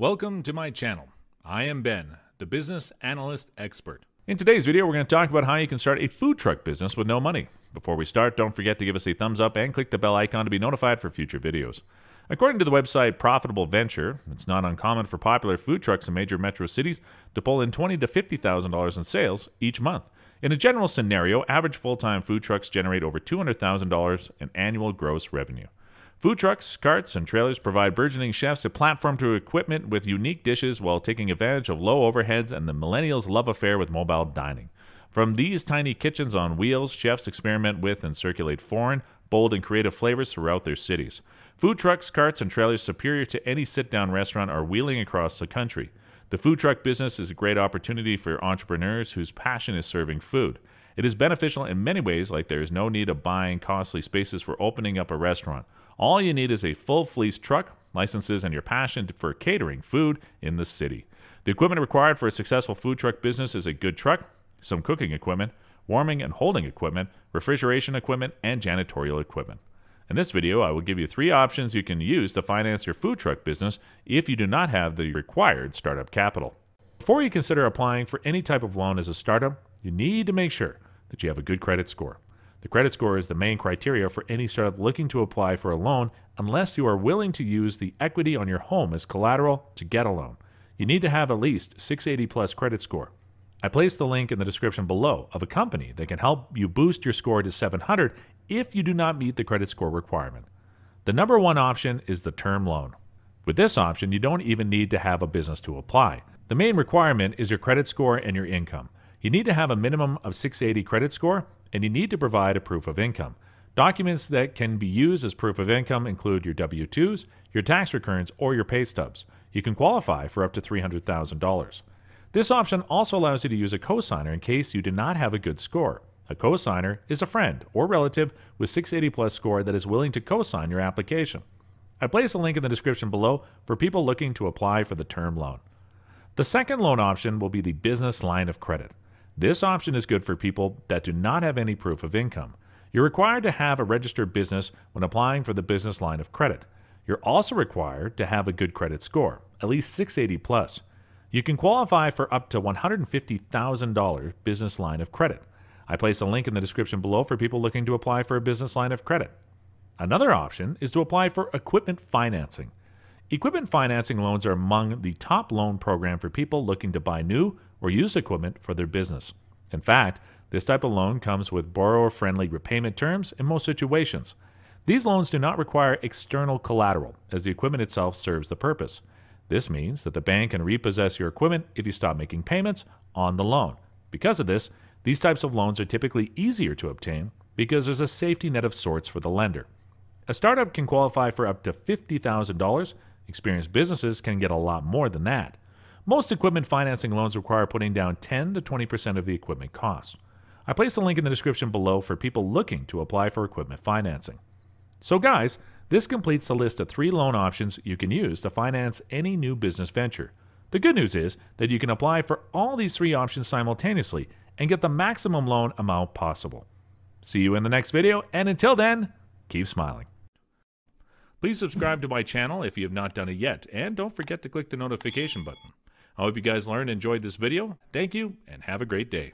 Welcome to my channel. I am Ben, the business analyst expert. In today's video, we're going to talk about how you can start a food truck business with no money. Before we start, don't forget to give us a thumbs up and click the bell icon to be notified for future videos. According to the website Profitable Venture, it's not uncommon for popular food trucks in major metro cities to pull in twenty to fifty thousand dollars in sales each month. In a general scenario, average full-time food trucks generate over two hundred thousand dollars in annual gross revenue. Food trucks, carts, and trailers provide burgeoning chefs a platform to equipment with unique dishes while taking advantage of low overheads and the millennials' love affair with mobile dining. From these tiny kitchens on wheels, chefs experiment with and circulate foreign, bold, and creative flavors throughout their cities. Food trucks, carts, and trailers superior to any sit down restaurant are wheeling across the country. The food truck business is a great opportunity for entrepreneurs whose passion is serving food. It is beneficial in many ways, like there is no need of buying costly spaces for opening up a restaurant. All you need is a full fleece truck, licenses, and your passion for catering food in the city. The equipment required for a successful food truck business is a good truck, some cooking equipment, warming and holding equipment, refrigeration equipment, and janitorial equipment. In this video, I will give you three options you can use to finance your food truck business if you do not have the required startup capital. Before you consider applying for any type of loan as a startup, you need to make sure that you have a good credit score. The credit score is the main criteria for any startup looking to apply for a loan unless you are willing to use the equity on your home as collateral to get a loan. You need to have at least 680 plus credit score. I placed the link in the description below of a company that can help you boost your score to 700 if you do not meet the credit score requirement. The number one option is the term loan. With this option, you don't even need to have a business to apply. The main requirement is your credit score and your income. You need to have a minimum of 680 credit score and you need to provide a proof of income. Documents that can be used as proof of income include your W 2s, your tax returns, or your pay stubs. You can qualify for up to $300,000. This option also allows you to use a cosigner in case you do not have a good score. A cosigner is a friend or relative with 680 plus score that is willing to cosign your application. I place a link in the description below for people looking to apply for the term loan. The second loan option will be the business line of credit. This option is good for people that do not have any proof of income. You're required to have a registered business when applying for the business line of credit. You're also required to have a good credit score, at least 680 plus. You can qualify for up to $150,000 business line of credit. I place a link in the description below for people looking to apply for a business line of credit. Another option is to apply for equipment financing. Equipment financing loans are among the top loan program for people looking to buy new or used equipment for their business. In fact, this type of loan comes with borrower friendly repayment terms in most situations. These loans do not require external collateral, as the equipment itself serves the purpose. This means that the bank can repossess your equipment if you stop making payments on the loan. Because of this, these types of loans are typically easier to obtain because there's a safety net of sorts for the lender. A startup can qualify for up to $50,000. Experienced businesses can get a lot more than that. Most equipment financing loans require putting down 10 to 20% of the equipment cost. I place a link in the description below for people looking to apply for equipment financing. So, guys, this completes the list of three loan options you can use to finance any new business venture. The good news is that you can apply for all these three options simultaneously and get the maximum loan amount possible. See you in the next video, and until then, keep smiling. Please subscribe to my channel if you have not done it yet, and don't forget to click the notification button. I hope you guys learned and enjoyed this video. Thank you, and have a great day.